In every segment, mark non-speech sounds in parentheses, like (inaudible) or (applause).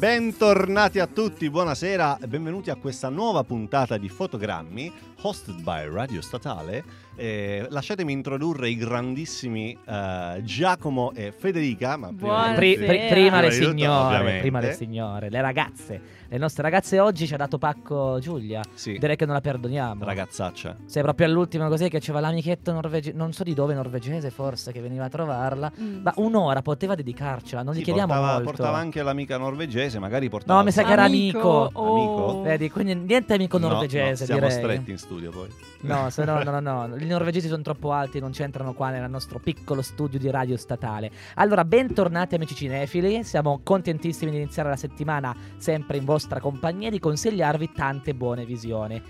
Bentornati a tutti, buonasera e benvenuti a questa nuova puntata di Fotogrammi, hosted by Radio Statale. Eh, lasciatemi introdurre i grandissimi eh, Giacomo e Federica. Ma Buonasera. Pri- pri- prima le Prima signore, ovviamente. prima le signore, le ragazze. Le nostre ragazze oggi ci ha dato pacco Giulia. Sì, Direi che non la perdoniamo. ragazzaccia. Sei proprio all'ultima così che c'era l'amichetto norvegese, non so di dove, norvegese forse, che veniva a trovarla. Mm. Ma un'ora poteva dedicarcela, non gli Sì, chiediamo portava, molto. portava anche l'amica norvegese, magari portava... No, mi sa che era amico. oh. Amico? Vedi, quindi niente amico No, norvegese, no, siamo direi. stretti in studio poi. No, (laughs) se no, no, no, no, i norvegesi sono troppo alti, non c'entrano qua nel nostro piccolo studio di radio statale. Allora, bentornati amici cinefili, siamo contentissimi di iniziare la settimana sempre in vostra compagnia e di consigliarvi tante buone visioni.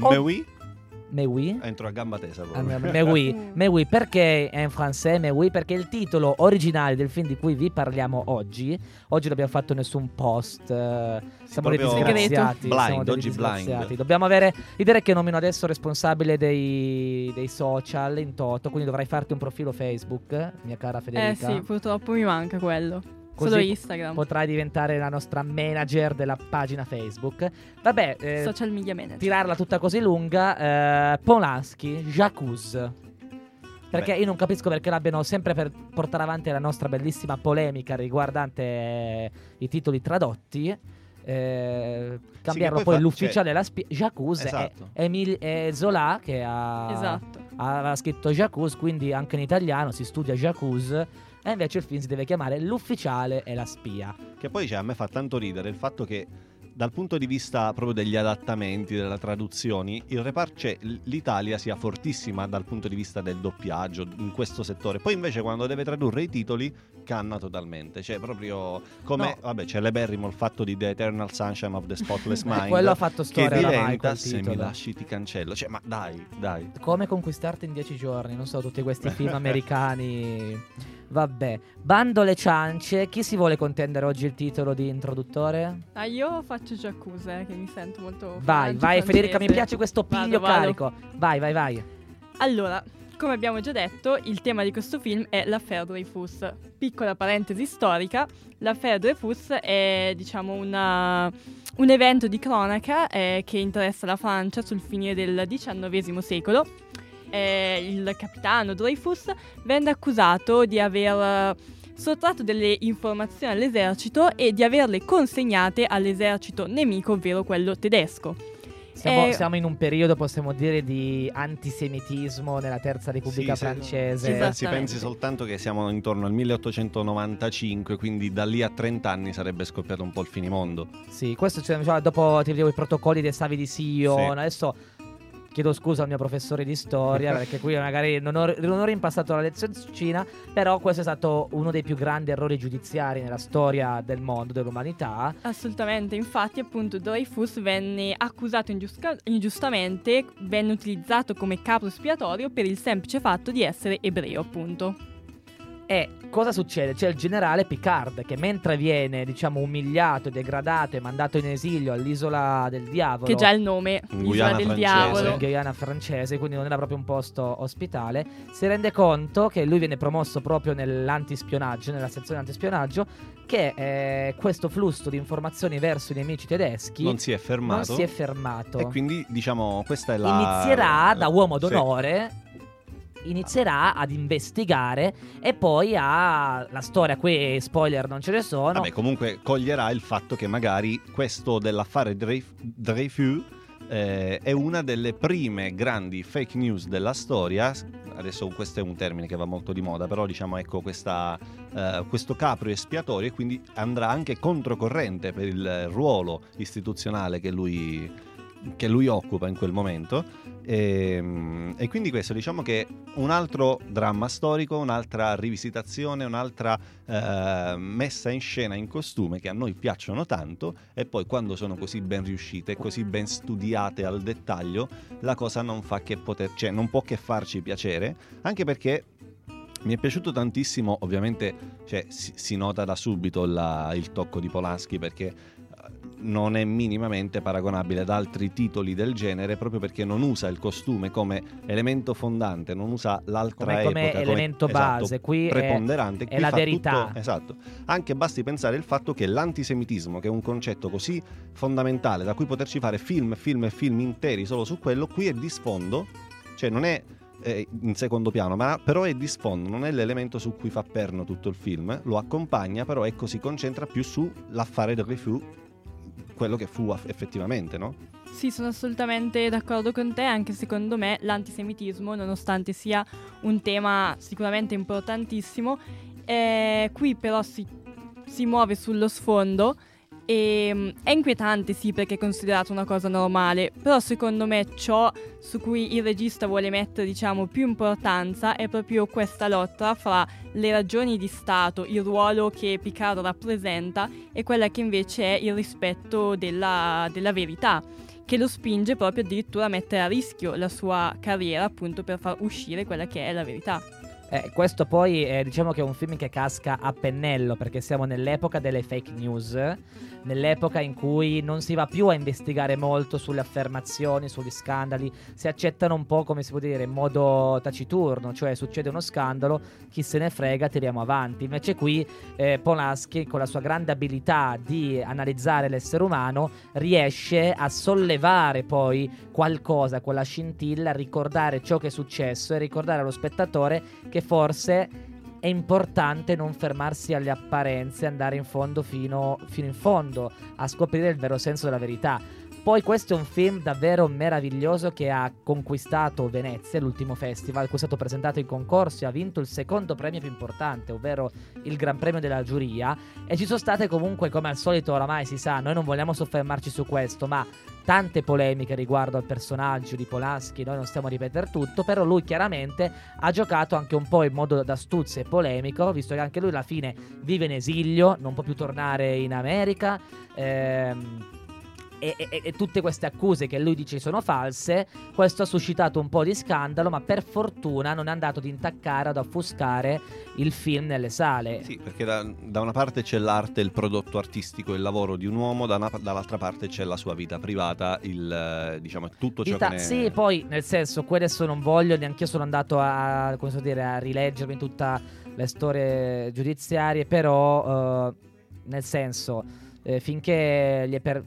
Oh. Mais oui? Mais oui? Entro a gamba tesa Ah, proprio. Mais oui, Mm. mais oui, perché in français, mais oui, perché il titolo originale del film di cui vi parliamo oggi, oggi non abbiamo fatto nessun post, eh, siamo dei disgraziati, blind, siamo dei oggi blind. Dobbiamo avere, vi direi che nomino adesso responsabile dei, dei social in toto, quindi dovrai farti un profilo Facebook, mia cara Eh Federica. sì, purtroppo mi manca quello. Così Solo Instagram. Potrai diventare la nostra manager della pagina Facebook. Vabbè, eh, Social media manager. tirarla tutta così lunga, eh, Polanski, Jacuzzi. Perché Beh. io non capisco perché l'abbiano sempre per portare avanti la nostra bellissima polemica riguardante eh, i titoli tradotti. Eh, cambiarlo poi poi fa- l'ufficiale e la spia. Jacuzzi Esatto. è, Emil- è Zola che ha, Esatto. aveva scritto Jacuzzi, quindi anche in italiano si studia Jacuzzi. E invece il film si deve chiamare L'ufficiale e la spia. Che poi cioè, a me fa tanto ridere il fatto che dal punto di vista proprio degli adattamenti, delle traduzioni, il reparto, l'Italia sia fortissima dal punto di vista del doppiaggio in questo settore. Poi invece quando deve tradurre i titoli canna totalmente. Cioè proprio come, No. vabbè, c'è l'eberrimo il fatto di The Eternal Sunshine of the Spotless (laughs) Mind. Quello ha fatto che storia oramai diventa se mi lasci ti cancello. Cioè, ma dai, dai. Come conquistarti in dieci giorni, non so, tutti questi (laughs) film americani. Vabbè, bando le ciance, chi si vuole contendere oggi il titolo di introduttore? Ah, io faccio Jacuzzi, eh, che mi sento molto Vai, vai. Federica, mi piace questo Vado, piglio vado. carico. Vai, vai, vai. Allora, come abbiamo già detto, il tema di questo film è l'affaire Dreyfus. Piccola parentesi storica, l'affaire Dreyfus è, diciamo, una- un evento di cronaca eh, che interessa la Francia sul finire del XIX secolo. Eh, il capitano Dreyfus venne accusato di aver sottratto delle informazioni all'esercito e di averle consegnate all'esercito nemico, ovvero quello tedesco. Siamo, Eh, siamo in un periodo, possiamo dire, di antisemitismo nella Terza Repubblica Sì, se- Francese. Si Esatto. pensi, pensi soltanto che siamo intorno al 1895, quindi da lì a 30 anni sarebbe scoppiato un po' il finimondo. Sì, questo cioè, cioè, dopo ti vedevo i protocolli dei Savi di Sion. Sì. Adesso chiedo scusa al mio professore di storia (laughs) perché qui magari non ho, non ho rimpassato la lezioncina, però questo è stato uno dei più grandi errori giudiziari nella storia del mondo, dell'umanità. Assolutamente, infatti appunto Dreyfus venne accusato ingiusca- ingiustamente, venne utilizzato come capo espiatorio per il semplice fatto di essere ebreo appunto. E cosa succede? C'è il generale Picard che mentre viene, diciamo, umiliato, degradato e mandato in esilio all'isola del diavolo, Che già è il nome, Guyana del francese. Diavolo. Guyana francese, quindi non era proprio un posto ospitale, si rende conto che lui viene promosso proprio nell'antispionaggio, nella sezione antispionaggio, che eh, questo flusso di informazioni verso i nemici tedeschi Non si è non fermato. si è fermato. E quindi diciamo questa è la... Inizierà da uomo Sì. Inizierà ad investigare e poi ha la storia qui, spoiler non ce ne sono. Vabbè, comunque coglierà il fatto che magari questo dell'affare Dreyf- Dreyfus eh, è una delle prime grandi fake news della storia. Adesso questo è un termine che va molto di moda, però diciamo ecco questa, eh, questo capro espiatorio e quindi andrà anche controcorrente per il ruolo istituzionale che lui, che lui occupa in quel momento. E, e quindi questo diciamo che un altro dramma storico, un'altra rivisitazione, un'altra eh, messa in scena in costume che a noi piacciono tanto e poi quando sono così ben riuscite, così ben studiate al dettaglio, la cosa non fa che poter, cioè non può che farci piacere, anche perché mi è piaciuto tantissimo, ovviamente cioè, si, si nota da subito la- il tocco di Polanski perché non è minimamente paragonabile ad altri titoli del genere proprio perché non usa il costume come elemento fondante, non usa l'altra come, epoca come elemento esatto, base. Qui preponderante. è, Qui è la fa verità. tutto- esatto. Anche basti pensare il fatto che l'antisemitismo, che è un concetto così fondamentale da cui poterci fare film, film e film interi solo su quello, qui è di sfondo, cioè non è eh, in secondo piano, ma però è di sfondo, non è l'elemento su cui fa perno tutto il film, lo accompagna, però ecco si concentra più sull'affare del Rifu, quello che fu effettivamente, no? Sì, sono assolutamente d'accordo con te, anche secondo me l'antisemitismo, nonostante sia un tema sicuramente importantissimo, eh, qui però si, si muove sullo sfondo e mm, è inquietante sì perché è considerato una cosa normale, però secondo me ciò su cui il regista vuole mettere diciamo più importanza è proprio questa lotta fra le ragioni di Stato, il ruolo che Picard rappresenta e quella che invece è il rispetto della, della verità che lo spinge proprio addirittura a mettere a rischio la sua carriera appunto per far uscire quella che è la verità. Eh, questo poi eh, diciamo che è un film che casca a pennello perché siamo nell'epoca delle fake news, nell'epoca in cui non si va più a investigare molto sulle affermazioni, sugli scandali, si accettano un po' come si può dire in modo taciturno, cioè succede uno scandalo, chi se ne frega, tiriamo avanti. Invece qui eh, Polanski con la sua grande abilità di analizzare l'essere umano riesce a sollevare poi qualcosa, quella scintilla, ricordare ciò che è successo e ricordare allo spettatore che forse è importante non fermarsi alle apparenze, andare in fondo fino, fino in fondo a scoprire il vero senso della verità. Poi questo è un film davvero meraviglioso che ha conquistato Venezia, l'ultimo festival, è stato presentato in concorso e ha vinto il secondo premio più importante, ovvero il Gran Premio della giuria. E ci sono state comunque, come al solito oramai si sa, noi non vogliamo soffermarci su questo, ma tante polemiche riguardo al personaggio di Polanski, noi non stiamo a ripetere tutto, però lui chiaramente ha giocato anche un po' in modo d'astuzia e polemico, visto che anche lui alla fine vive in esilio, non può più tornare in America. Ehm, e, e- e tutte queste accuse che lui dice sono false, questo ha suscitato un po' di scandalo, ma per fortuna non è andato ad intaccare, ad offuscare il film nelle sale. Sì, perché da, da una parte c'è l'arte, il prodotto artistico, il lavoro di un uomo, da una- dall'altra parte c'è la sua vita privata, il, diciamo, tutto ciò Vita- che ne... Sì, poi nel senso, qui adesso non voglio, neanche io sono andato a, come so dire, a rileggermi tutta le storie giudiziarie, però eh, nel senso, eh, finché gli è per...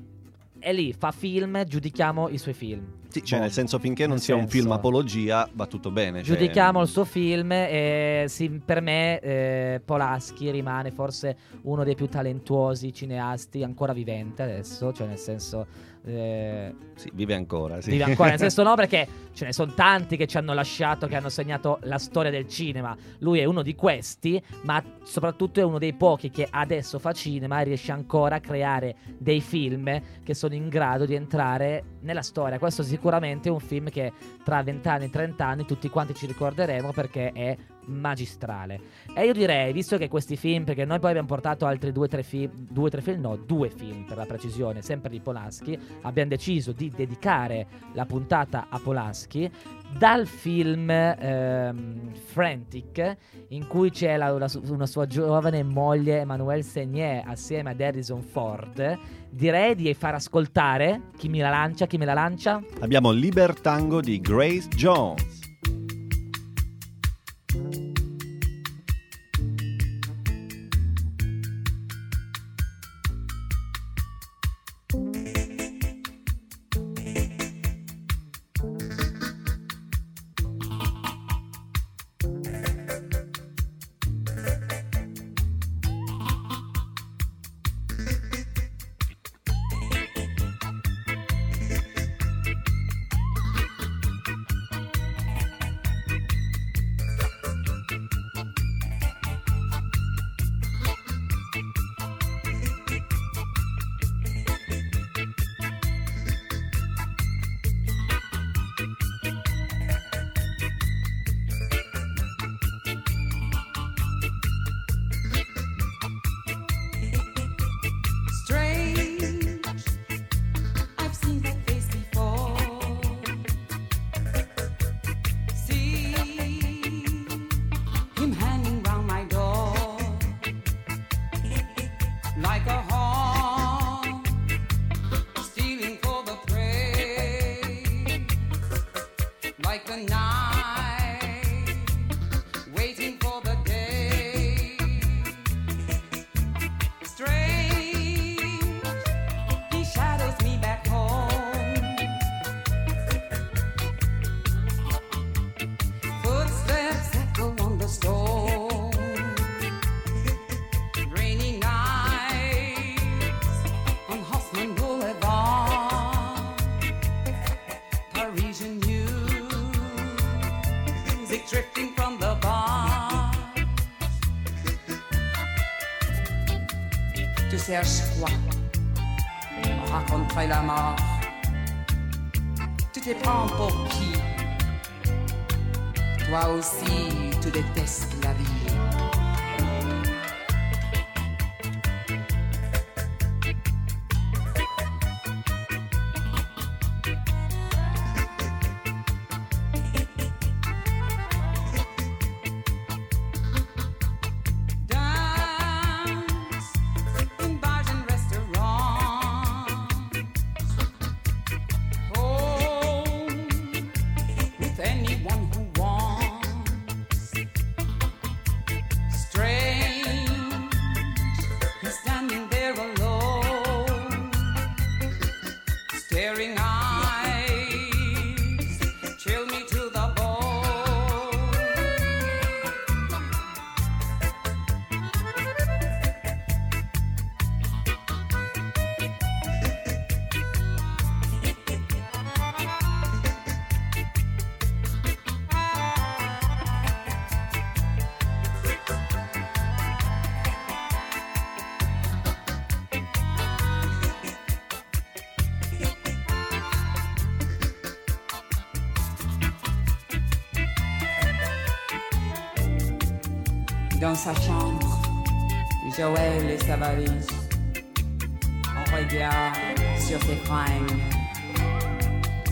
È lì, fa film, giudichiamo i suoi film. Sì, cioè Boh, nel senso finché non nel sia un senso- film apologia va tutto bene. cioè- Giudichiamo il suo film e sì, per me eh, Polaschi rimane forse uno dei più talentuosi cineasti ancora vivente adesso, cioè nel senso... eh, Sì, vive ancora, sì. Vive ancora, nel senso (laughs) no, perché ce ne sono tanti che ci hanno lasciato, che hanno segnato la storia del cinema. Lui è uno di questi, ma soprattutto è uno dei pochi che adesso fa cinema e riesce ancora a creare dei film che sono in grado di entrare nella storia. Questo sicuramente è un film che tra 20 anni e 30 anni tutti quanti ci ricorderemo perché è magistrale. E io direi, visto che questi film, perché noi poi abbiamo portato altri due o tre film, due tre film, no, due film per la precisione, sempre di Polanski, abbiamo deciso di dedicare la puntata a Polanski dal film ehm, Frantic in cui c'è la- la una sua giovane moglie Emmanuelle Segnier assieme ad Harrison Ford direi di far ascoltare chi me la lancia chi me la lancia Abbiamo Libertango di Grace Jones. Thank you. Cherches quoi Raconterai la mort. Tu te prends pour qui? Toi aussi, tu détestes la vie. Dans sa chambre, Joël et sa valise. On regarde sur ses fringues,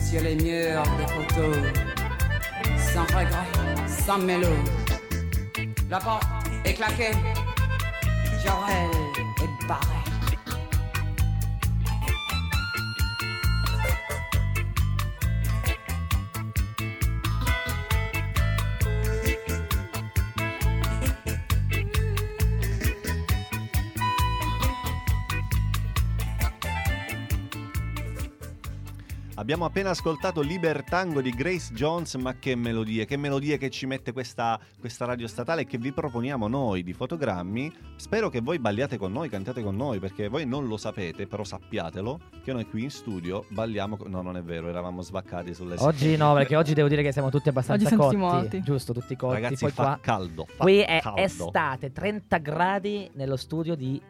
sur les murs des photos, sans regret, sans mélo. La porte est Abbiamo appena ascoltato Libertango di Grace Jones, ma che melodie, che melodie che ci mette questa, questa radio statale che vi proponiamo noi di fotogrammi. Spero che voi balliate con noi, cantate con noi, perché voi non lo sapete, però sappiatelo, che noi qui in studio balliamo... No, non è vero, eravamo svaccati sulle Oggi no, perché oggi devo dire che siamo tutti abbastanza Oggi siamo cotti. tutti. Giusto, tutti cotti. Ragazzi, Poi fa qua caldo. fa qui è caldo. estate, 30 gradi nello studio di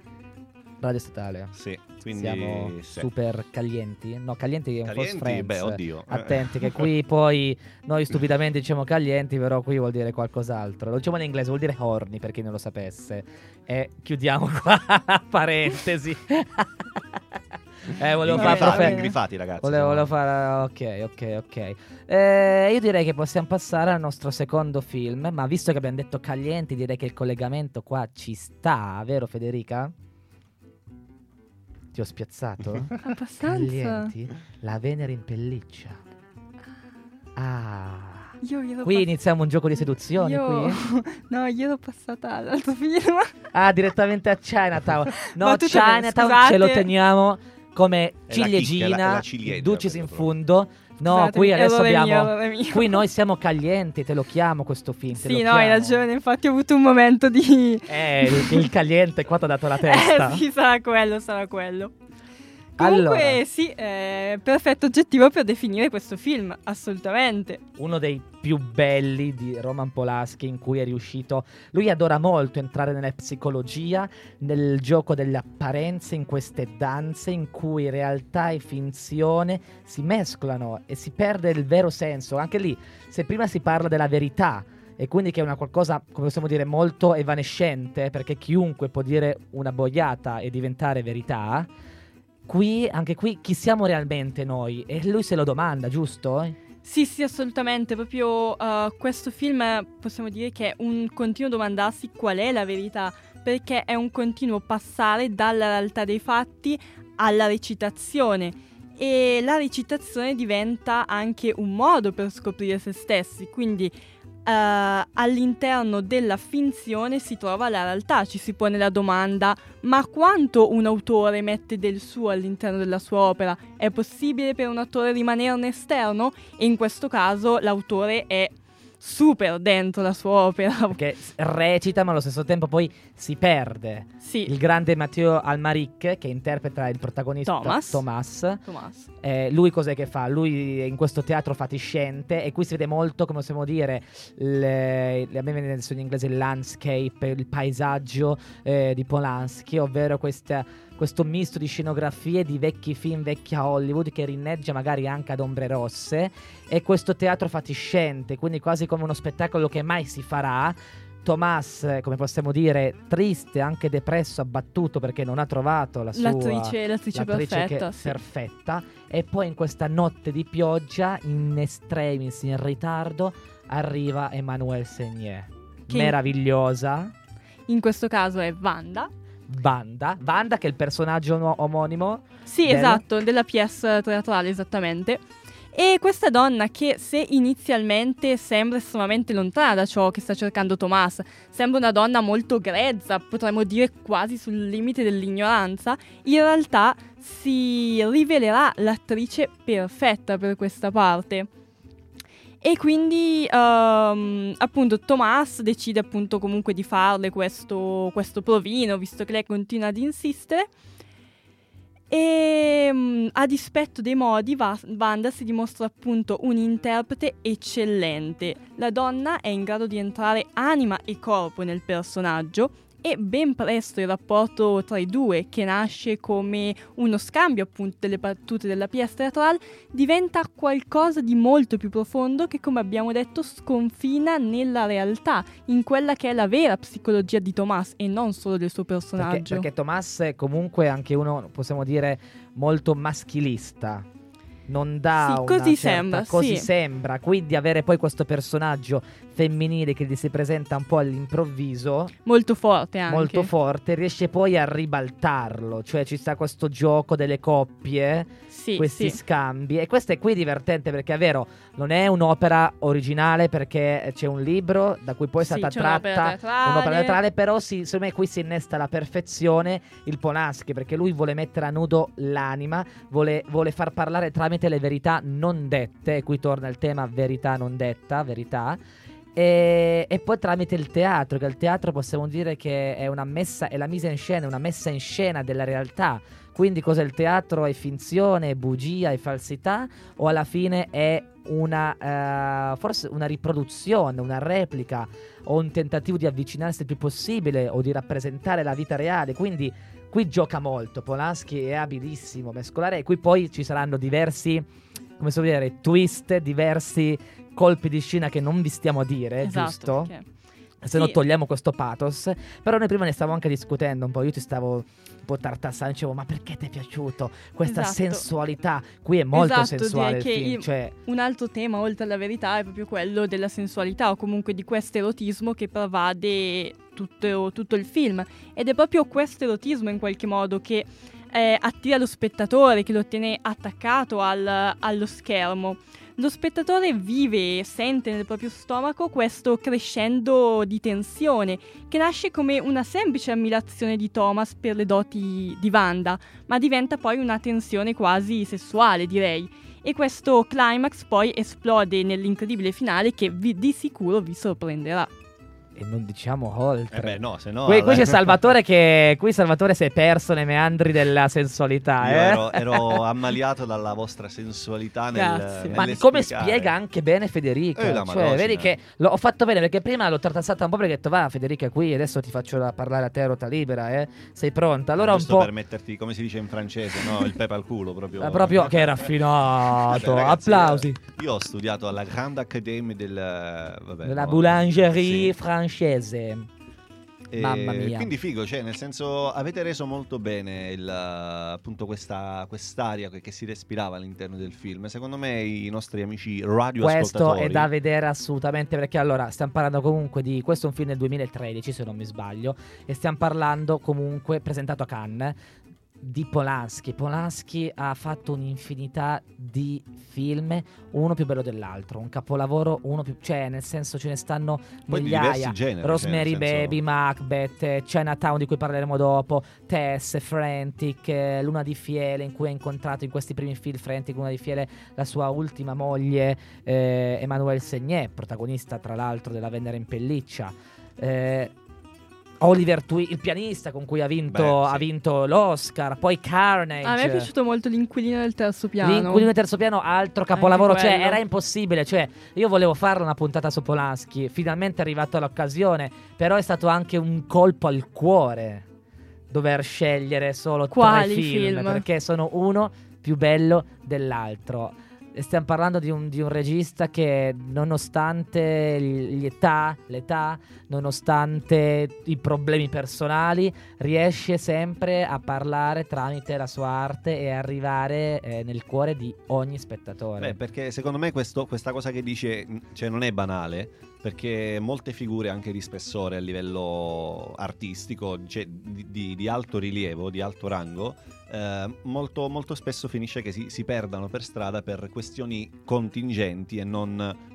Radio Statale. Sì, quindi... Siamo sì. super calienti. No, calienti è un Calienti? po' friends. Beh, oddio. Attenti che (laughs) qui poi noi stupidamente diciamo calienti, però qui vuol dire qualcos'altro. Lo diciamo in inglese, vuol dire horny per chi non lo sapesse. E chiudiamo qua (laughs) parentesi. eh, volevo fare Ingrifati, ingrifati, ragazzi. Volevo, volevo fare. Ok, ok, ok. Eh, io direi che possiamo passare al nostro secondo film. Ma visto che abbiamo detto calienti, direi che il collegamento qua ci sta, vero Federica? Ti ho spiazzato? (laughs) Abbastanza. Calienti? La Venere in pelliccia. Ah. Io ero Qui pass- iniziamo un gioco di seduzione. io... Qui. (laughs) no, io ero passata all'altro film. (laughs) Ah, direttamente a Chinatown. No, Chinatown ce lo teniamo come È la chicca, ciliegina, la- la ciliegia, ducis in proprio. No, qui adesso errore mio, abbiamo. mio. Qui noi siamo calienti, te lo chiamo questo film. Sì, no, hai ragione. Infatti, ho avuto un momento di. Eh, il, il (laughs) caliente qua ti ha dato la testa. Eh, sì, sarà quello, sarà quello. Allora. Comunque, sì, eh, perfetto oggettivo per definire questo film, assolutamente. Uno dei più belli di Roman Polanski in cui è riuscito. Lui adora molto entrare nella psicologia, nel gioco delle apparenze, in queste danze in cui realtà e finzione si mescolano e si perde il vero senso. Anche lì, se prima si parla della verità e quindi che è una qualcosa, come possiamo dire, molto evanescente, perché chiunque può dire una boiata e diventare verità. Qui, anche qui, chi siamo realmente noi? E lui se lo domanda, giusto? Sì, sì, assolutamente. Proprio eh, questo film possiamo dire che è un continuo domandarsi qual è la verità, perché è un continuo passare dalla realtà dei fatti alla recitazione. e la recitazione diventa anche un modo per scoprire se stessi, quindi eh, all'interno della finzione si trova la realtà, ci si pone la domanda ma quanto un autore mette del suo all'interno della sua opera? È possibile per un attore rimanerne esterno? E in questo caso l'autore è super dentro la sua opera. (laughs) S- recita, ma allo stesso tempo poi si perde. Sì, Il grande Matteo Almaric, che interpreta il protagonista Thomas. Thomas, Tommaso. eh, lui cos'è che fa? Lui è in questo teatro fatiscente e qui si vede molto, come possiamo dire, le, le- a me viene adesso in inglese il landscape, il paesaggio eh, di Polanski, ovvero questa- questo misto di scenografie di vecchi film, vecchia Hollywood che rinneggia magari anche ad ombre rosse e questo teatro fatiscente, quindi quasi come uno spettacolo che mai si farà. Thomas, come possiamo dire, triste, anche depresso, abbattuto perché non ha trovato la sua L'attrice, l'attrice l'attrice perfetta, sì. perfetta. E poi in questa notte di pioggia, in extremis, in ritardo, arriva Emmanuelle Segnier. Che- Meravigliosa. In questo caso è Wanda. Vanda. Vanda che è il personaggio no- omonimo. Sì, Bello. esatto, della pièce teatrale esattamente. E questa donna che se inizialmente sembra estremamente lontana da ciò che sta cercando Thomas, sembra una donna molto grezza, potremmo dire quasi sul limite dell'ignoranza, in realtà si rivelerà l'attrice perfetta per questa parte. E quindi ehm, appunto Thomas decide appunto comunque di farle questo, questo provino, visto che lei continua ad insistere. E mm, a dispetto dei modi, Va- Wanda si dimostra appunto un interprete eccellente. La donna è in grado di entrare anima e corpo nel personaggio e ben presto il rapporto tra i due, che nasce come uno scambio appunto delle battute della pièce teatrale, diventa qualcosa di molto più profondo che come abbiamo detto sconfina nella realtà, in quella che è la vera psicologia di Thomas e non solo del suo Perché, personaggio. perché Thomas è comunque anche uno, possiamo dire, molto maschilista. Non dà Sì, così certa- sembra, così sì. sembra. Quindi avere poi questo personaggio femminile che gli si presenta un po' all'improvviso Molto forte anche. molto forte, riesce poi a ribaltarlo, cioè ci sta questo gioco delle coppie, Sì, questi sì. scambi e questo è qui divertente perché è vero, non è un'opera originale perché c'è un libro da cui poi è Sì, stata un'opera tratta teatrale. un'opera teatrale, però sì, secondo me qui si innesta alla perfezione il Polanski perché lui vuole mettere a nudo l'anima, vuole, vuole far parlare tramite le verità non dette, e qui torna il tema verità non detta, verità. E, e poi tramite il teatro, che il teatro possiamo dire che è una messa, è la mise in scena, è una messa in scena della realtà. Quindi cos'è il teatro? È finzione, è bugia, è falsità? O alla fine è una, eh, forse una riproduzione, una replica o un tentativo di avvicinarsi il più possibile o di rappresentare la vita reale? Quindi qui gioca molto, Polanski è abilissimo a mescolare e qui poi ci saranno diversi, come può dire, twist, diversi colpi di scena che non vi stiamo a dire, Esatto, giusto? perché- Se no Sì. togliamo questo pathos. Però noi prima ne stavamo anche discutendo un po'. Io ti stavo un po' tartassando. Dicevo, ma perché ti è piaciuto questa Esatto. sensualità? Qui è molto Esatto, sensuale che film. io- Cioè, Un altro tema, oltre alla verità, è proprio quello della sensualità o comunque di questo erotismo che pervade tutto, tutto il film. Ed è proprio questo erotismo in qualche modo che eh, attira lo spettatore, che lo tiene attaccato al- allo schermo. Lo spettatore vive e sente nel proprio stomaco questo crescendo di tensione che nasce come una semplice ammirazione di Thomas per le doti di Wanda, ma diventa poi una tensione quasi sessuale, direi. E questo climax poi esplode nell'incredibile finale che vi- di sicuro vi sorprenderà. E non diciamo oltre. Eh beh, no, se no... qui, qui eh, c'è Salvatore che. Qui Salvatore si è perso nei meandri della sensualità. Eh. ero, ero (laughs) ammaliato dalla vostra sensualità nel. Ma come spiega anche bene Federica? Eh, cioè, vedi che l'ho ho fatto bene perché prima l'ho tartassata un po' perché ho detto va Federica qui adesso ti faccio la- parlare a te rota libera, eh? Sei pronta? Allora un Giusto po' per metterti, come si dice in francese, no? Il pepe al culo proprio. Ah, proprio che Vabbè, raffinato. (laughs) ragazzi, Applausi. eh, Io ho studiato alla Grande Académie del... Vabbè, Della no, boulangerie sì. francese. E Mamma mia. Quindi figo, cioè nel senso avete reso molto bene il, appunto questa quest'aria che, che si respirava all'interno del film. Secondo me i nostri amici radio Questo è da vedere assolutamente perché allora stiamo parlando comunque di questo è un film del 2013 se non mi sbaglio e stiamo parlando comunque presentato a Cannes di Polanski. Polanski ha fatto un'infinità di film, uno più bello dell'altro, un capolavoro, uno più... cioè nel senso ce ne stanno Poi migliaia. generi. Rosemary cioè, senso- Baby, Macbeth, Chinatown di cui parleremo dopo, Tess, Frantic, Luna di Fiele in cui ha incontrato in questi primi film Frantic, Luna di Fiele, la sua ultima moglie eh, Emmanuelle Segnet, protagonista tra l'altro della Venere in pelliccia. Eh, Oliver Twist, il pianista con cui ha vinto, Beh, sì. ha vinto l'Oscar, poi Carnage. A me è piaciuto molto l'inquilino del terzo piano. L'inquilino del terzo piano, altro capolavoro. Anche Cioè, quello. era impossibile. Cioè, io volevo fare una puntata su Polanski. Finalmente è arrivata l'occasione. Però è stato anche un colpo al cuore dover scegliere solo Quali tre film, film? Perché sono uno più bello dell'altro. Stiamo parlando di un, di un regista che, nonostante l'età, l'età, nonostante i problemi personali, riesce sempre a parlare tramite la sua arte e arrivare eh, nel cuore di ogni spettatore. Beh, perché secondo me questo- questa cosa che dice cioè, non è banale, perché molte figure anche di spessore a livello artistico, cioè, di, di- di alto rilievo, di alto rango, eh, molto, molto spesso finisce che si, si perdano per strada per questioni contingenti e non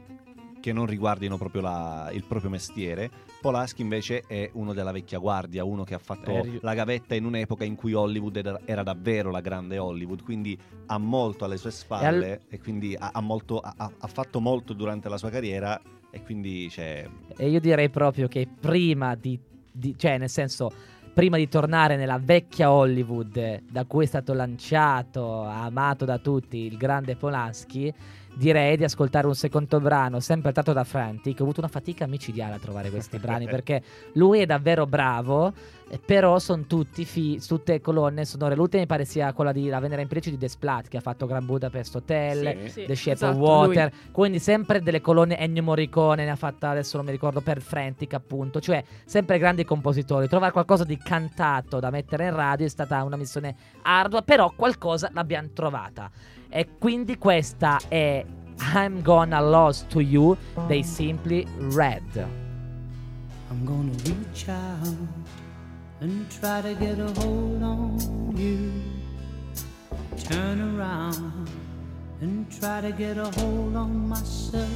che non riguardino proprio la- il proprio mestiere. Polaschi invece è uno della vecchia guardia, uno che ha fatto ri- la gavetta in un'epoca in cui Hollywood era, era davvero la grande Hollywood, quindi ha molto alle sue spalle e, quindi ha, ha molto- ha- ha fatto molto durante la sua carriera e quindi cioè, E io direi proprio che prima di, di- cioè nel senso, prima di tornare nella vecchia Hollywood eh, da cui è stato lanciato, amato da tutti, il grande Polanski, direi di ascoltare un secondo brano sempre tratto da Frantic. Ho avuto una fatica micidiale a trovare questi (laughs) brani perché lui è davvero bravo, eh, però sono tutti fi- tutte colonne sonore. L'ultima mi pare sia quella di La Venere in Pelliccia di Desplat che ha fatto Grand Budapest Hotel. Sì. Sì, The Shape esatto, of lui. Water, quindi sempre delle colonne Ennio Morricone ne ha fatta adesso non mi ricordo per Frantic appunto, cioè sempre grandi compositori. Trovare qualcosa di cantato da mettere in radio è stata una missione ardua, però qualcosa l'abbiamo trovata. E quindi questa è I'm Gonna Lose to You dei Simply Red. I'm gonna reach out and try to get a hold on you. Turn around and try to get a hold on myself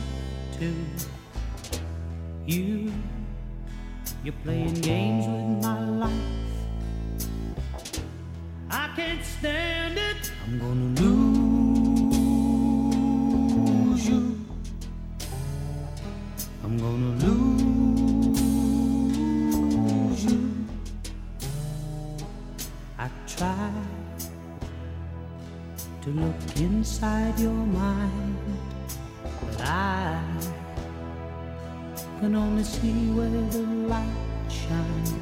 too. You, you're playing games with my life. I can't stand it. I'm gonna lose gonna lose you. I try to look inside your mind, but I can only see where the light shines.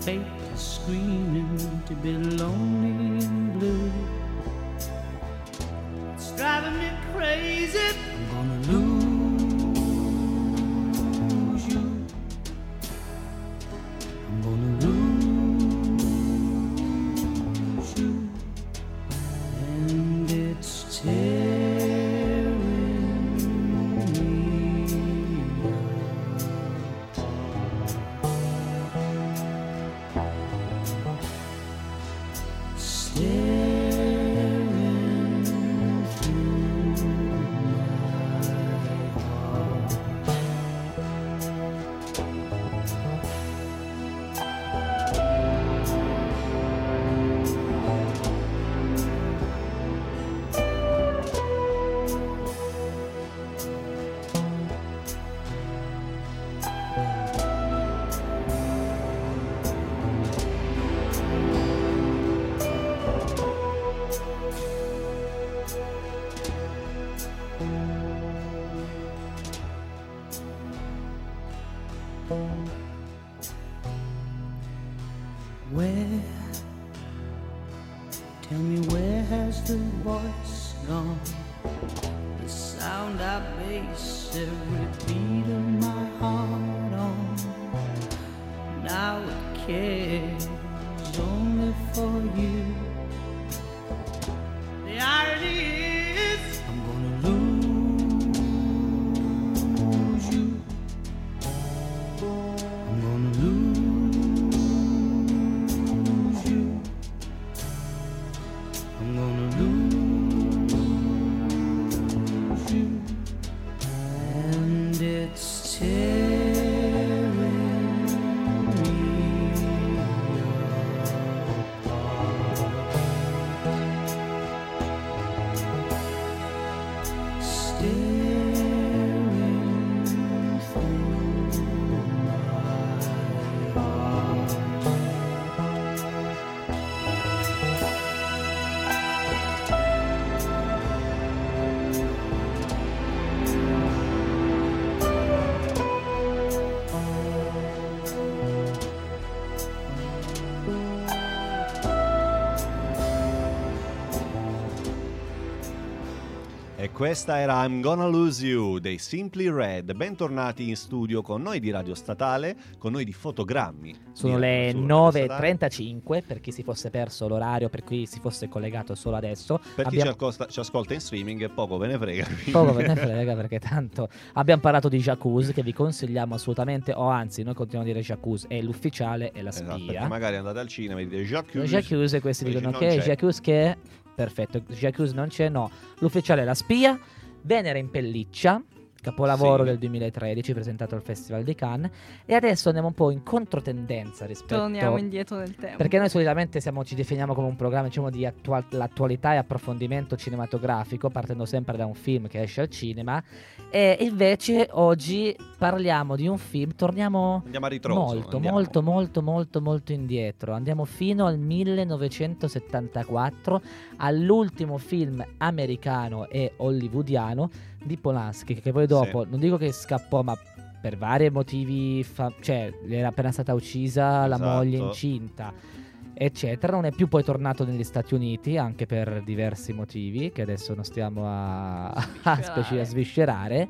Fate is screaming to be lonely questa era I'm Gonna Lose You dei Simply Red. Bentornati in studio con noi di Radio Statale, con noi di Fotogrammi. Sono le su Radio Statale. 9.35 per chi si fosse perso l'orario, per chi si fosse collegato solo adesso. Per chi ci, Abbiamo- ascolta, ci ascolta in streaming, poco ve ne frega. Poco ve ne (laughs) frega perché tanto abbiamo parlato di Jacuzzi che vi consigliamo assolutamente, o anzi noi continuiamo a dire Jacuzzi, è l'ufficiale e la Esatto, spia. perché magari andate al cinema e dite Jacques. Jacuzzi e questi dicono che. Jacuzzi che perfetto, Jacuzzi non c'è, no. L'ufficiale è la spia, Venere in pelliccia, capolavoro Sì. del 2013 presentato al Festival di Cannes e adesso andiamo un po' in controtendenza rispetto Torniamo indietro nel tempo. perché noi solitamente siamo- ci definiamo come un programma diciamo, di attual- l'attualità e approfondimento cinematografico, partendo sempre da un film che esce al cinema. E invece oggi parliamo di un film, torniamo Andiamo a ritroso. molto, andiamo. molto, molto, molto, molto indietro. Andiamo fino al 1974, all'ultimo film americano e hollywoodiano di Polanski, che poi dopo, non dico che scappò, ma per vari motivi, fa- cioè era appena stata uccisa la Esatto. moglie incinta, eccetera. Non è più poi tornato negli Stati Uniti, anche per diversi motivi, che adesso non stiamo a, a, speci- a sviscerare.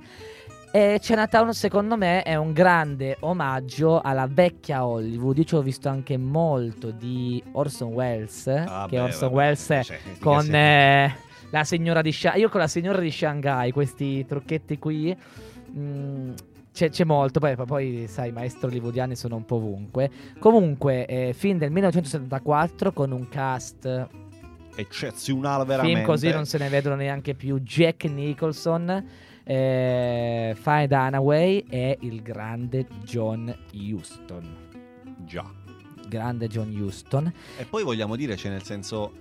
E Chinatown, secondo me, è un grande omaggio alla vecchia Hollywood. Io ci ho visto anche molto di Orson Welles, Ah, che beh, Orson vabbè, Welles cioè, con eh, la signora di Shanghai. Io con la signora di Shanghai, questi trucchetti qui. mm, c'è, c'è molto, poi, poi sai, i maestri hollywoodiani sono un po' ovunque. Comunque, eh, film del 1974 con un cast eccezionale veramente. Film così non se ne vedono neanche più. Jack Nicholson, eh, Faye Dunaway e il grande John Huston. Già. Grande John Huston. E poi vogliamo dire, cioè nel senso,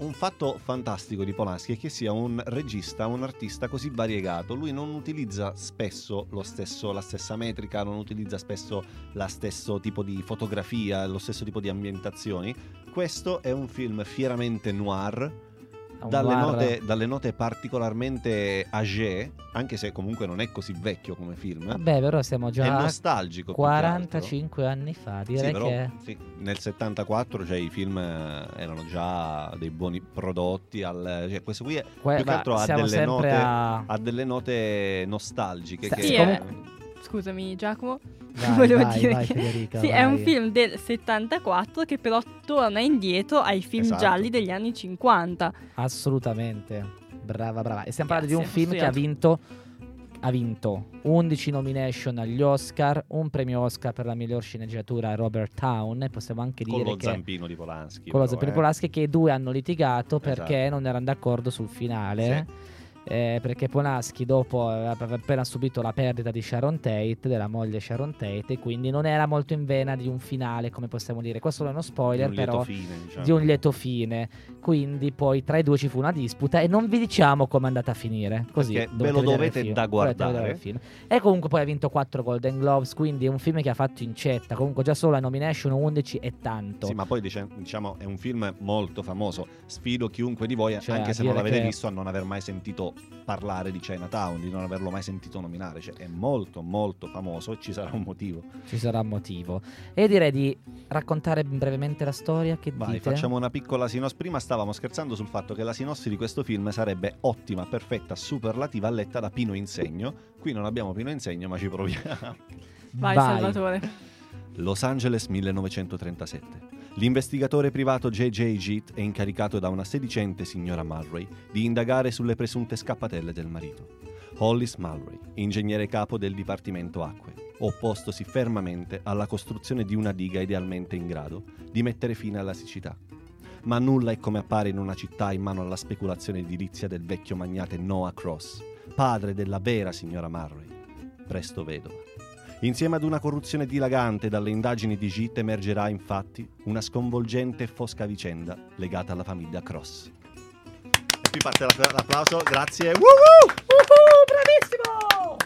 un fatto fantastico di Polanski è che sia un regista, un artista così variegato. Lui non utilizza spesso stesso, la stessa metrica, non utilizza spesso lo stesso tipo di fotografia, lo stesso tipo di ambientazioni. Questo è un film fieramente noir, dalle, note, dalle note particolarmente âgé, anche se comunque non è così vecchio come film. Vabbè, però siamo è già nostalgico. che altro. 45 anni fa. Sì, Direi però, che sì, nel 74 cioè, i film eh, erano già dei buoni prodotti. Al, cioè, questo qui è, que- più che altro ha delle note- a. ha delle note nostalgiche. Sta- che Sì, comunque- Scusami Giacomo, (laughs) Vai, volevo vai, dire vai, che- Federica, sì, è un film del 74 che però torna indietro ai film Esatto. gialli degli anni 50. Assolutamente. Brava, brava. E stiamo parlando di un film che ha studiato. vinto. Ha vinto 11 nomination agli Oscar, un premio Oscar per la miglior sceneggiatura a Robert Town. E possiamo anche con dire lo che zampino di Polanski. con lo però, Zampino eh. Polanski che i due hanno litigato perché Esatto. non erano d'accordo sul finale. Eh, perché Polanski dopo aveva appena subito la perdita di Sharon Tate, della moglie Sharon Tate, e quindi non era molto in vena di un finale, come possiamo dire. Questo non è uno Di spoiler, lieto però fine, diciamo. di un lieto fine. Quindi poi tra i due ci fu una disputa e non vi diciamo come è andata a finire. Così ve lo dovete da guardare. E comunque poi ha vinto 4 Golden Globes, quindi è un film che ha fatto incetta. Comunque già solo la nomination 11 è tanto. Sì, ma poi diciamo è un film molto famoso. Sfido chiunque di voi, Cioè, anche se non l'avete che- visto, a non aver mai sentito parlare di Chinatown, di non averlo mai sentito nominare. Cioè, è molto, molto famoso e ci sarà un motivo. Ci sarà un motivo. E direi di raccontare brevemente la storia. Che Vai, dite? facciamo una piccola sinossi. Prima stavamo scherzando sul fatto che la sinossi di questo film sarebbe ottima, perfetta, superlativa, letta da Pino Insegno. Qui non abbiamo Pino Insegno, ma ci proviamo. Vai, Salvatore. Los Angeles 1937. L'investigatore privato J.J. Jeet è incaricato da una sedicente signora Mulray di indagare sulle presunte scappatelle del marito. Hollis Mulray, ingegnere capo del Dipartimento Acque, oppostosi fermamente alla costruzione di una diga idealmente in grado di mettere fine alla siccità. Ma nulla è come appare in una città in mano alla speculazione edilizia del vecchio magnate Noah Cross, padre della vera signora Murray. presto vedova. Insieme ad una corruzione dilagante dalle indagini di GIT emergerà infatti una sconvolgente e fosca vicenda legata alla famiglia Cross. E qui parte la- l'applauso, grazie. Woohoo! bravissimo!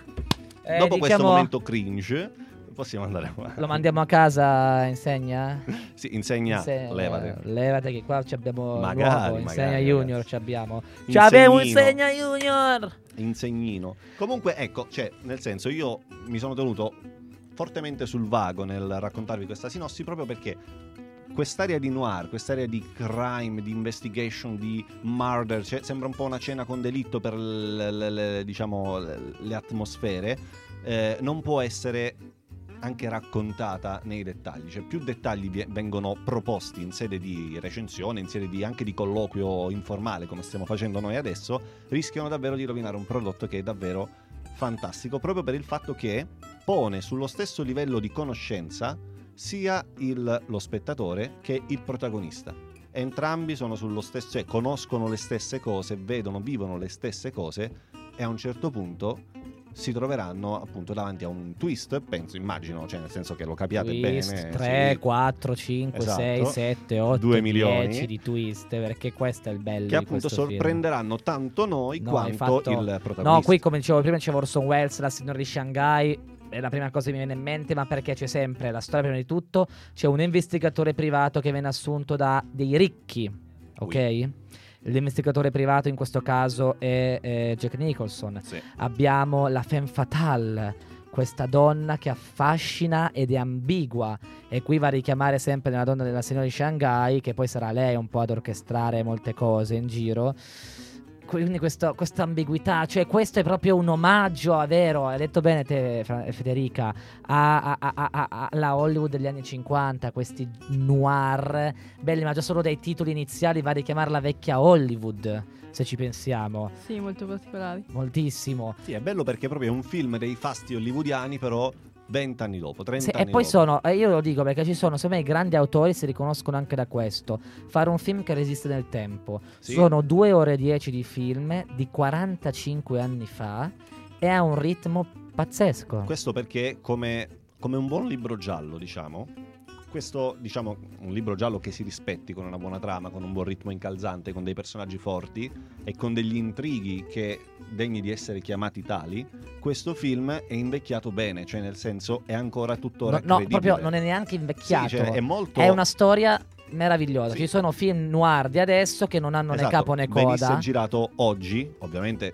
Eh, Dopo questo diciamo, momento cringe, possiamo andare avanti. Lo mandiamo a casa, insegna? Sì, insegna, Inse- levate. Levate che qua ci abbiamo Magari, insegna magari, junior ci abbiamo. Ci abbiamo insegna junior! insegnino. Comunque, ecco, cioè, nel senso, io mi sono tenuto fortemente sul vago nel raccontarvi questa sinossi proprio perché quest'area di noir, quest'area di crime, di investigation, di murder, cioè, sembra un po' una cena con delitto per le, le- le- diciamo, le, le atmosfere, eh, non può essere anche raccontata nei dettagli, cioè più dettagli vengono proposti in sede di recensione, in sede di, anche di colloquio informale come stiamo facendo noi adesso, rischiano davvero di rovinare un prodotto che è davvero fantastico, proprio per il fatto che pone sullo stesso livello di conoscenza sia il- lo spettatore che il protagonista. Entrambi sono sullo stesso, cioè conoscono le stesse cose, vedono, vivono le stesse cose e a un certo punto si troveranno appunto davanti a un twist, penso, immagino, cioè nel senso che lo capiate twist, bene. 3, sì, 4, 5, Esatto. 6, 7, 8, Due 10 milioni. di twist, perché questo è il bello che appunto questo film. sorprenderanno tanto noi No, quanto fatto- il protagonista. No, qui come dicevo prima c'è Orson Welles, la signora di Shanghai, è la prima cosa che mi viene in mente, ma perché c'è sempre la storia prima di tutto, c'è un investigatore privato che viene assunto da dei ricchi, ok? L'investigatore privato in questo caso è eh, Jack Nicholson. Sì. Abbiamo la femme fatale, questa donna che affascina ed è ambigua. E qui va a richiamare sempre nella donna della signora di Shanghai, che poi sarà lei un po' ad orchestrare molte cose in giro. Quindi questo- questa ambiguità, cioè questo è proprio un omaggio, è vero, hai detto bene te Federica, alla Hollywood degli anni 50, questi noir, belli, ma già solo dai titoli iniziali va a richiamare la vecchia Hollywood, se ci pensiamo, Sì, molto particolari. moltissimo. Sì, è bello perché proprio è un film dei fasti hollywoodiani, però 20 anni dopo, 30 Se- anni e poi dopo. sono, io lo dico perché ci sono, secondo me, i grandi autori si riconoscono anche da questo. Fare un film che resiste nel tempo. Sì. Sono 2 ore e 10 di film di 45 anni fa e ha un ritmo pazzesco. Questo perché come, come un buon libro giallo, diciamo, questo, diciamo, un libro giallo che si rispetti con una buona trama, con un buon ritmo incalzante, con dei personaggi forti e con degli intrighi che degni di essere chiamati tali, questo film è invecchiato bene, cioè nel senso è ancora tuttora no, no, proprio non è neanche Sì, invecchiato. cioè, è molto È una storia meravigliosa. Sì. Ci sono film noir di adesso che non hanno né Esatto, capo né venisse coda. girato oggi, ovviamente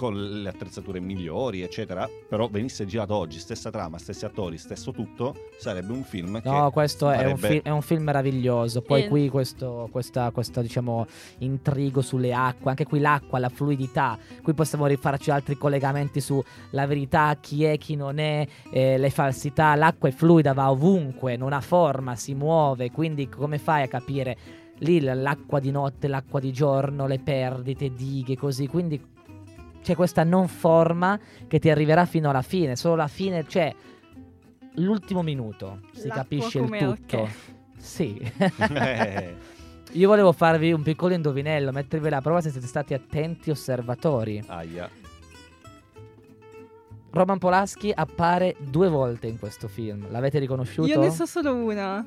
con le attrezzature migliori, eccetera, però venisse girato oggi, stessa trama, stessi attori, stesso tutto, sarebbe un film che No, questo è un, fi- è un film meraviglioso. Poi E- qui questo, questa, questo, diciamo, intrigo sulle acque, anche qui l'acqua, la fluidità. Qui possiamo rifarci altri collegamenti sulla verità, chi è, chi non è, eh, le falsità. L'acqua è fluida, va ovunque, non ha forma, si muove. Quindi come fai a capire lì l'acqua di notte, l'acqua di giorno, le perdite, dighe, così. Quindi c'è questa non forma che ti arriverà fino alla fine. Solo la fine, cioè l'ultimo minuto si L'acqua capisce il tutto. archè. Sì. Eh, (laughs) Io volevo farvi un piccolo indovinello, mettervi alla prova se siete stati attenti osservatori. aia. Roman Polaschi appare due volte in questo film. L'avete riconosciuto? Io ne so solo una.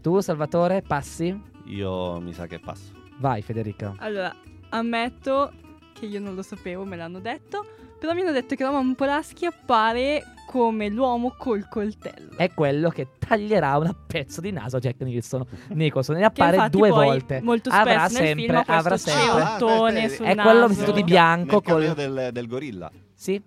Tu, Salvatore, passi? Io mi sa che passo. Vai, Federica. Allora, ammetto che io non lo sapevo, me l'hanno detto. Però mi hanno detto che Roman Polaschi appare come l'uomo col coltello. È quello che taglierà un pezzo di naso a Jack Nicholson. Nicholson ne (laughs) appare due poi volte. Molto Avrà spesso nel sempre, avrà sempre. Ah, sul È quello naso. vestito di Nel- bianco nel col- cameo del, del gorilla. Sì,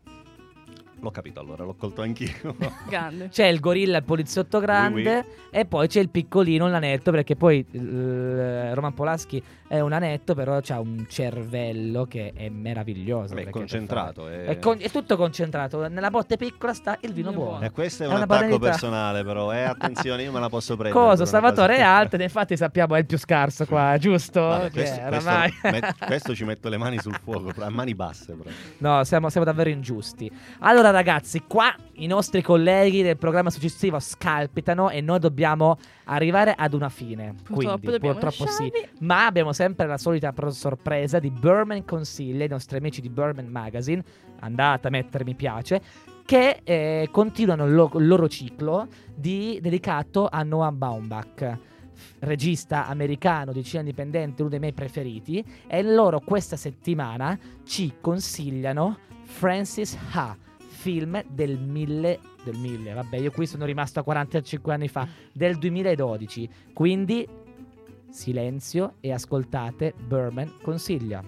L'ho capito allora, l'ho colto anch'io. (laughs) Grande. c'è il gorilla, il poliziotto grande, Oui, e poi c'è il piccolino, il nanetto, perché poi eh, Roman Polaschi è un nanetto, però ha un cervello che è meraviglioso. Beh, concentrato. per È... fare- È, tutto concentrato. Nella botte piccola sta il vino buono. Eh, questo è È un attacco banalità. personale, però. Eh, (laughs) attenzione, io me la posso prendere. Cosa? Salvatore è alto, ed infatti sappiamo è il più scarso qua, giusto? Vabbè, questo, questo- oramai- met- questo ci metto le mani sul fuoco, a mani basse. Però. No, siamo, siamo davvero ingiusti. Allora, ragazzi, qua i nostri colleghi del programma successivo scalpitano e noi dobbiamo arrivare ad una fine. Purtroppo Quindi, purtroppo sì. Ma abbiamo sempre la solita sorpresa di Burman Consiglia, i nostri amici di Burman Magazine. Andate a mettere mi piace. che eh, continuano il, lo- il loro ciclo di- dedicato a Noah Baumbach regista americano di cinema indipendente, uno dei miei preferiti, e loro questa settimana ci consigliano Francis Ha, film del 1000 del 1000, vabbè, io qui sono rimasto a 45 anni fa, del 2012. Quindi silenzio e ascoltate Berman consiglia.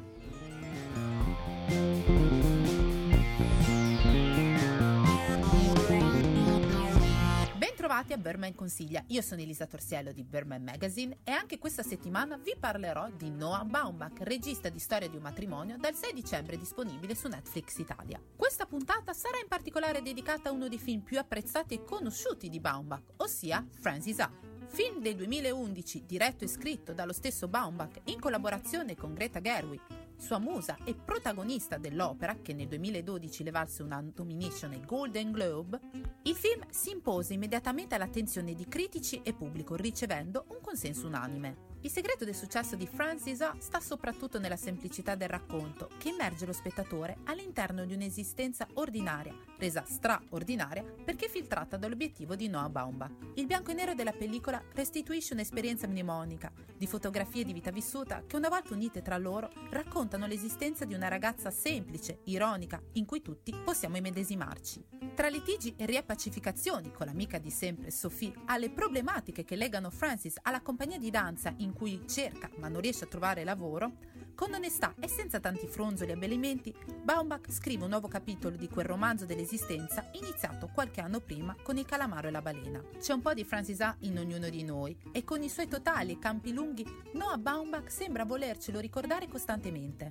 Bentrovati a Berman Consiglia, io sono Elisa Torsiello di Berman Magazine e anche questa settimana vi parlerò di Noah Baumbach, regista di Storia di un matrimonio, dal 6 dicembre disponibile su Netflix Italia. Questa puntata sarà in particolare dedicata a uno dei film più apprezzati e conosciuti di Baumbach, ossia Francis Ha. Film del 2011 diretto e scritto dallo stesso Baumbach in collaborazione con Greta Gerwig, sua musa e protagonista dell'opera, che nel 2012 le valse una nomination ai Golden Globe, il film si impose immediatamente all'attenzione di critici e pubblico, ricevendo un consenso unanime. Il segreto del successo di Francis Ha sta soprattutto nella semplicità del racconto, che immerge lo spettatore all'interno di un'esistenza ordinaria, resa straordinaria perché filtrata dall'obiettivo di Noah Baumbach. Il bianco e nero della pellicola restituisce un'esperienza mnemonica di fotografie di vita vissuta che una volta unite tra loro raccontano l'esistenza di una ragazza semplice, ironica, in cui tutti possiamo immedesimarci. Tra litigi e riappacificazioni con l'amica di sempre Sophie, alle problematiche che legano Francis alla compagnia di danza in cui cerca ma non riesce a trovare lavoro, con onestà e senza tanti fronzoli e abbellimenti, Baumbach scrive un nuovo capitolo di quel romanzo dell'esistenza iniziato qualche anno prima con Il calamaro e la balena. C'è un po' di Francis Ha in ognuno di noi e con i suoi totali campi lunghi, Noah Baumbach sembra volercelo ricordare costantemente.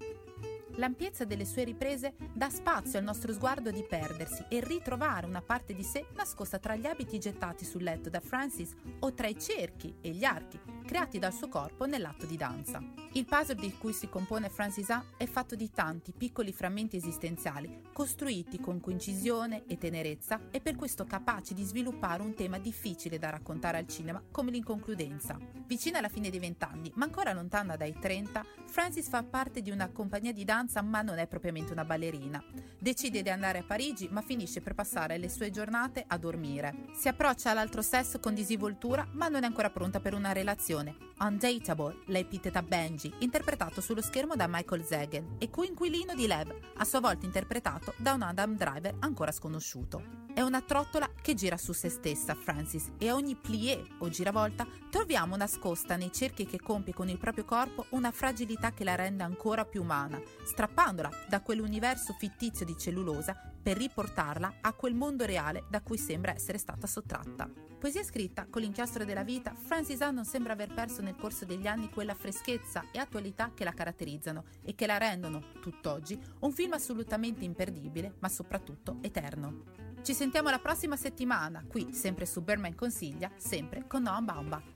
L'ampiezza delle sue riprese dà spazio al nostro sguardo di perdersi e ritrovare una parte di sé nascosta tra gli abiti gettati sul letto da Francis o tra i cerchi e gli archi creati dal suo corpo nell'atto di danza. Il puzzle di cui si compone Francis Ha è fatto di tanti piccoli frammenti esistenziali, costruiti con coincisione e tenerezza e per questo capaci di sviluppare un tema difficile da raccontare al cinema come l'inconcludenza. Vicina alla fine dei vent'anni, ma ancora lontana dai 30, Francis fa parte di una compagnia di danza ma non è propriamente una ballerina. Decide di andare a Parigi ma finisce per passare le sue giornate a dormire. Si approccia all'altro sesso con disinvoltura ma non è ancora pronta per una relazione. Undateable, la epiteta Benji, interpretato sullo schermo da Michael Zagan e coinquilino di Lev, a sua volta interpretato da un Adam Driver ancora sconosciuto. È una trottola che gira su se stessa, Francis, e a ogni plié o giravolta troviamo nascosta nei cerchi che compie con il proprio corpo una fragilità che la rende ancora più umana, strappandola da quell'universo fittizio di cellulosa per riportarla a quel mondo reale da cui sembra essere stata sottratta. Poesia scritta con l'inchiostro della vita, Francis Ha non sembra aver perso nel corso degli anni quella freschezza e attualità che la caratterizzano e che la rendono, tutt'oggi, un film assolutamente imperdibile, ma soprattutto eterno. Ci sentiamo la prossima settimana, qui, sempre su Berman Consiglia, sempre con Noam Baumbach.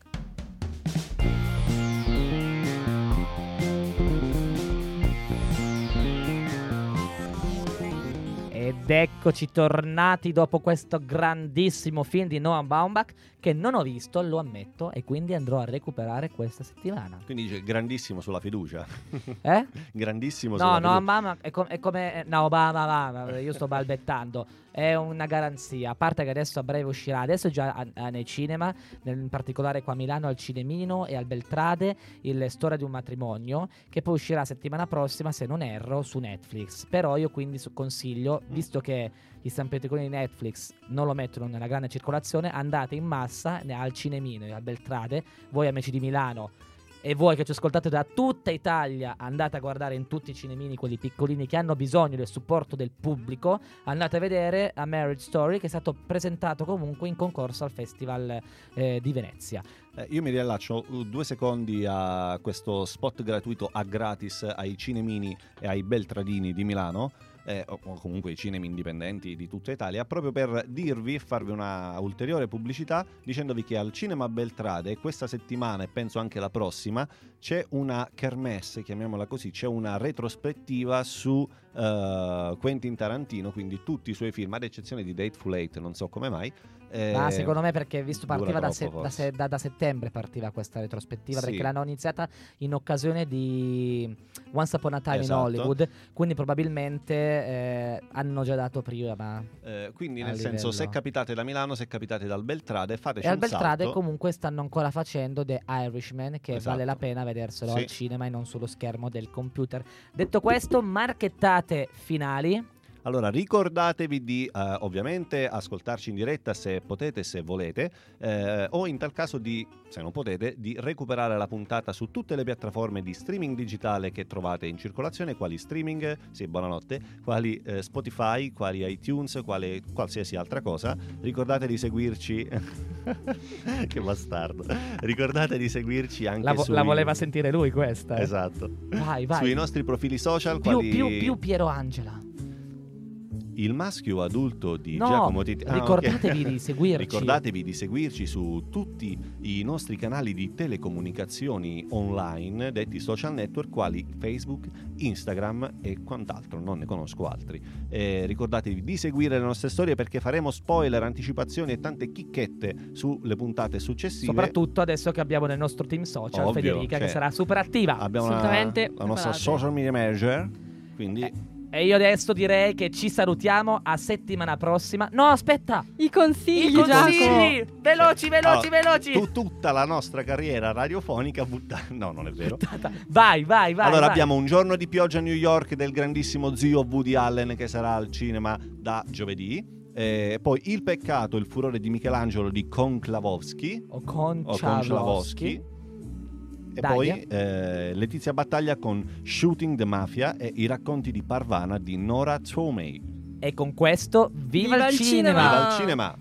Ed eccoci tornati dopo questo grandissimo film di Noah Baumbach che non ho visto, lo ammetto, e quindi andrò a recuperare questa settimana. Quindi dice grandissimo sulla fiducia. Eh? (laughs) grandissimo No, sulla no, fiducia. mamma, è, com- è come... No, mamma, mamma, io sto balbettando. È una garanzia. A parte che adesso a breve uscirà, adesso è già a- a- nei cinema, nel- in particolare qua a Milano al Cinemino e al Beltrade, il Storia di un matrimonio, che poi uscirà settimana prossima, se non erro, su Netflix. Però io quindi consiglio, visto che gli stampetticoni di Netflix non lo mettono nella grande circolazione, andate in massa al Cinemino e al Beltrade, voi amici di Milano e voi che ci ascoltate da tutta Italia andate a guardare in tutti i cinemini quelli piccolini che hanno bisogno del supporto del pubblico andate a vedere A Marriage Story che è stato presentato comunque in concorso al Festival eh, di Venezia Eh, io mi riallaccio uh, due secondi a questo spot gratuito a gratis ai cinemini e ai Beltradini di Milano. Eh, o comunque i cinemi indipendenti di tutta Italia, proprio per dirvi e farvi una ulteriore pubblicità dicendovi che al Cinema Beltrade questa settimana e penso anche la prossima c'è una kermesse, chiamiamola così, c'è una retrospettiva su eh, Quentin Tarantino, quindi tutti i suoi film, ad eccezione di Dateful Eight, non so come mai. eh, Ma secondo me perché visto partiva da, troppo, se- da se- da- da settembre partiva questa retrospettiva Sì. perché l'hanno iniziata in occasione di Once Upon a Time Esatto. in Hollywood quindi probabilmente eh, hanno già dato prima eh, quindi nel senso, se livello- capitate da Milano, se capitate dal Beltrade, fateci e al un Beltrade salto. comunque stanno ancora facendo The Irishman che Esatto. vale la pena vederselo Sì. al cinema e non sullo schermo del computer detto questo marchettate finali Allora, ricordatevi di eh, ovviamente ascoltarci in diretta se potete, se volete, eh, o in tal caso di, se non potete, di recuperare la puntata su tutte le piattaforme di streaming digitale che trovate in circolazione, quali streaming, sì, buonanotte, quali eh, Spotify, quali iTunes, quale qualsiasi altra cosa. Ricordate di seguirci. (laughs) che bastardo. Ricordate di seguirci anche la, vo- sui- la voleva sentire lui questa eh. Esatto. vai vai Sui nostri profili social, più, quali più, più Piero Angela il maschio adulto di No, Giacomo Titti. Ah, ricordatevi di (laughs) seguirci. Ricordatevi di seguirci su tutti i nostri canali di telecomunicazioni online, detti social network, quali Facebook, Instagram e quant'altro. Non ne conosco altri. Eh, ricordatevi di seguire le nostre storie perché faremo spoiler, anticipazioni e tante chicchette sulle puntate successive. Soprattutto adesso che abbiamo nel nostro team social Ovvio, Federica che cioè, sarà super attiva. Abbiamo Assolutamente la nostra social media manager. Quindi Eh, E io adesso direi che ci salutiamo a settimana prossima. No, aspetta! I consigli, I Giacomo. consigli! Veloci, veloci, Allora, veloci! tu- tutta la nostra carriera radiofonica buttata. No, non è vero. Vai, vai, vai. allora vai. abbiamo un giorno di pioggia a New York del grandissimo zio Woody Allen che sarà al cinema da giovedì. Eh, poi Il peccato, il furore di Michelangelo di Konklavowski. O con O. E Dai, poi eh. Letizia Battaglia con Shooting the Mafia e i racconti di Parvana di Nora Tomei. E con questo, viva, Viva il il cinema! cinema! Viva il cinema!